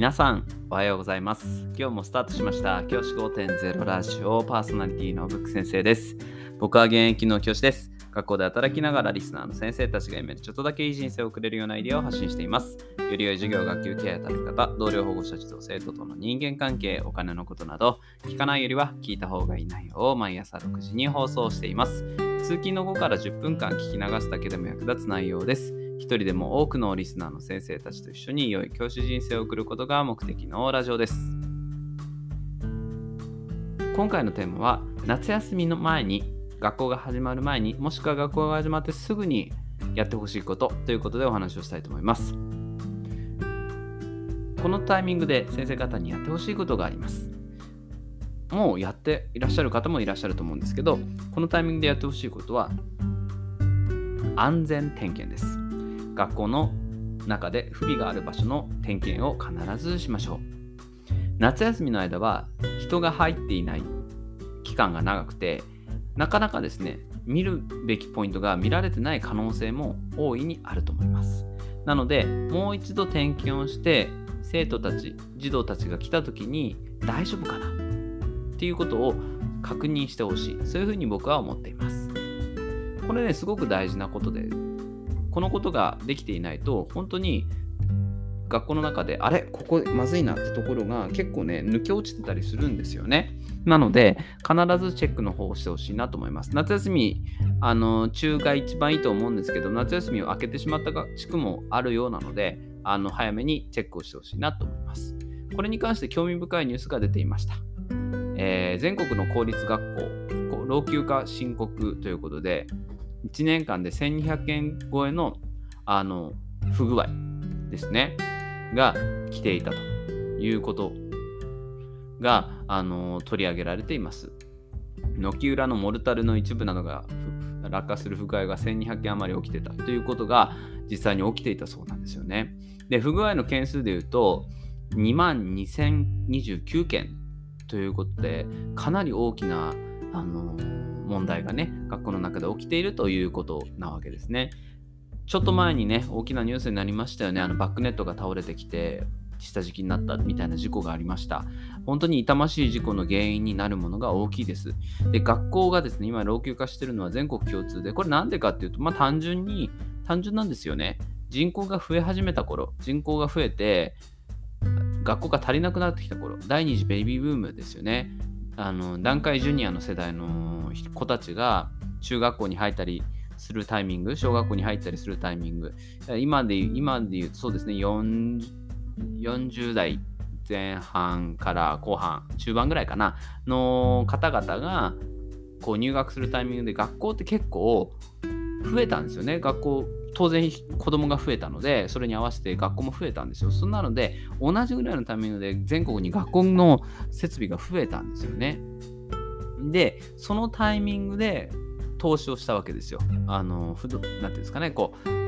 皆さん、おはようございます。今日もスタートしました。教師5.0ラジオパーソナリティのブック先生です。僕は現役の教師です。学校で働きながらリスナーの先生たちが夢でちょっとだけいい人生を送れるようなアイデアを発信しています。より良い授業、学級ケアや立て方、同僚保護者児童生徒との人間関係、お金のことなど、聞かないよりは聞いた方がいい内容を毎朝6時に放送しています。通勤の後から10分間聞き流すだけでも役立つ内容です。一人でも多くのリスナーの先生たちと一緒に良い教師人生を送ることが目的のラジオです。今回のテーマは夏休みの前に学校が始まる前にもしくは学校が始まってすぐにやってほしいことということでお話をしたいと思います。このタイミングで先生方にやってほしいことがあります。もうやっていらっしゃる方もいらっしゃると思うんですけどこのタイミングでやってほしいことは安全点検です。学校の中で不備がある場所の点検を必ずしましょう。夏休みの間は人が入っていない期間が長くてなかなかですね見るべきポイントが見られてない可能性も大いにあると思います。なのでもう一度点検をして生徒たち児童たちが来た時に大丈夫かな？っていうことを確認してほしいそういうふうに僕は思っています。これねすごく大事なことでこのことができていないと本当に学校の中であれここまずいなってところが結構ね抜け落ちてたりするんですよね。なので必ずチェックの方をしてほしいなと思います。夏休みあの中が一番いいと思うんですけど夏休みを明けてしまった地区もあるようなのであの早めにチェックをしてほしいなと思います。これに関して興味深いニュースが出ていました。えー全国の公立学校老朽化深刻ということで1年間で1200件超えのあの不具合ですねが来ていたということがあの取り上げられています。軒裏のモルタルの一部などが落下する不具合が1200件余り起きてたということが実際に起きていたそうなんですよね。で不具合の件数でいうと2万2029件ということでかなり大きなあの問題がね学校の中で起きているということなわけですね。ちょっと前にね大きなニュースになりましたよねあのバックネットが倒れてきて下敷きになったみたいな事故がありました。本当に痛ましい事故の原因になるものが大きいです。で学校がですね今老朽化してるのは全国共通でこれなんでかっていうとまあ単純に単純なんですよね。人口が増え始めた頃人口が増えて学校が足りなくなってきた頃第二次ベイビーブームですよね。あの団塊ジュニアの世代の子たちが中学校に入ったりするタイミング小学校に入ったりするタイミング。今で今で言うとそうですね 40, 40代前半から後半中盤ぐらいかなの方々がこう入学するタイミングで学校って結構増えたんですよね。学校当然子供が増えたのでそれに合わせて学校も増えたんですよ。そんなので同じぐらいのタイミングで全国に学校の設備が増えたんですよね。でそのタイミングで投資をしたわけですよ。あの何ていうんですかねこう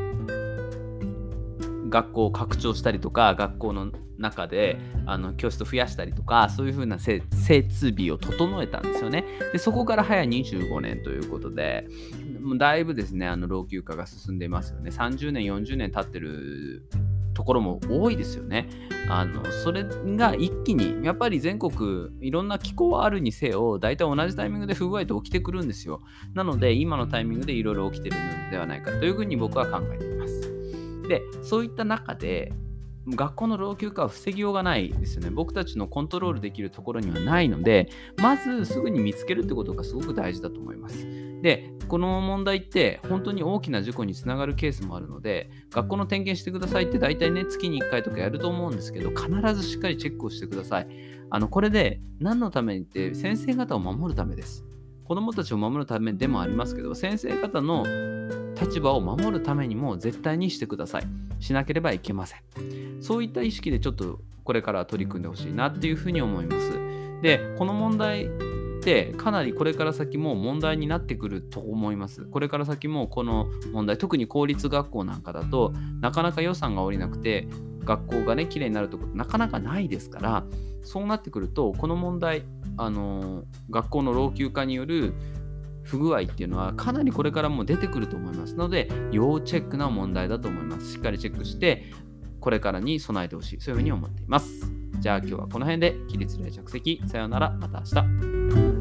学校を拡張したりとか学校の中であの教室を増やしたりとかそういう風な設備を整えたんですよね。でそこから早25年ということでもうだいぶですねあの老朽化が進んでいますよね。30年40年経ってるところも多いですよね。あのそれが一気にやっぱり全国いろんな気候はあるにせよ大体同じタイミングで不具合って起きてくるんですよ。なので今のタイミングでいろいろ起きてるのではないかというふうに僕は考えていますでそういった中で学校の老朽化は防ぎようがないですよね。僕たちのコントロールできるところにはないので、まずすぐに見つけるってことがすごく大事だと思います。で、この問題って本当に大きな事故につながるケースもあるので、学校の点検してくださいって大体ね、月に1回とかやると思うんですけど、必ずしっかりチェックをしてください。あの、これで何のためにって先生方を守るためです。子供たちを守るためでもありますけど、先生方の立場を守るためにも絶対にしてください。しなければいけません。そういった意識でちょっとこれから取り組んでほしいなっていうふうに思います。で、この問題ってかなりこれから先も問題になってくると思います。これから先もこの問題、特に公立学校なんかだとなかなか予算が下りなくて学校がね、綺麗になるところなかなかないですから、そうなってくると、この問題、あの学校の老朽化による不具合っていうのはかなりこれからも出てくると思います。ので要チェックな問題だと思います。しっかりチェックしてこれからに備えてほしい。そういうふうに思っています。じゃあ今日はこの辺で起立例着席。さようなら。また明日。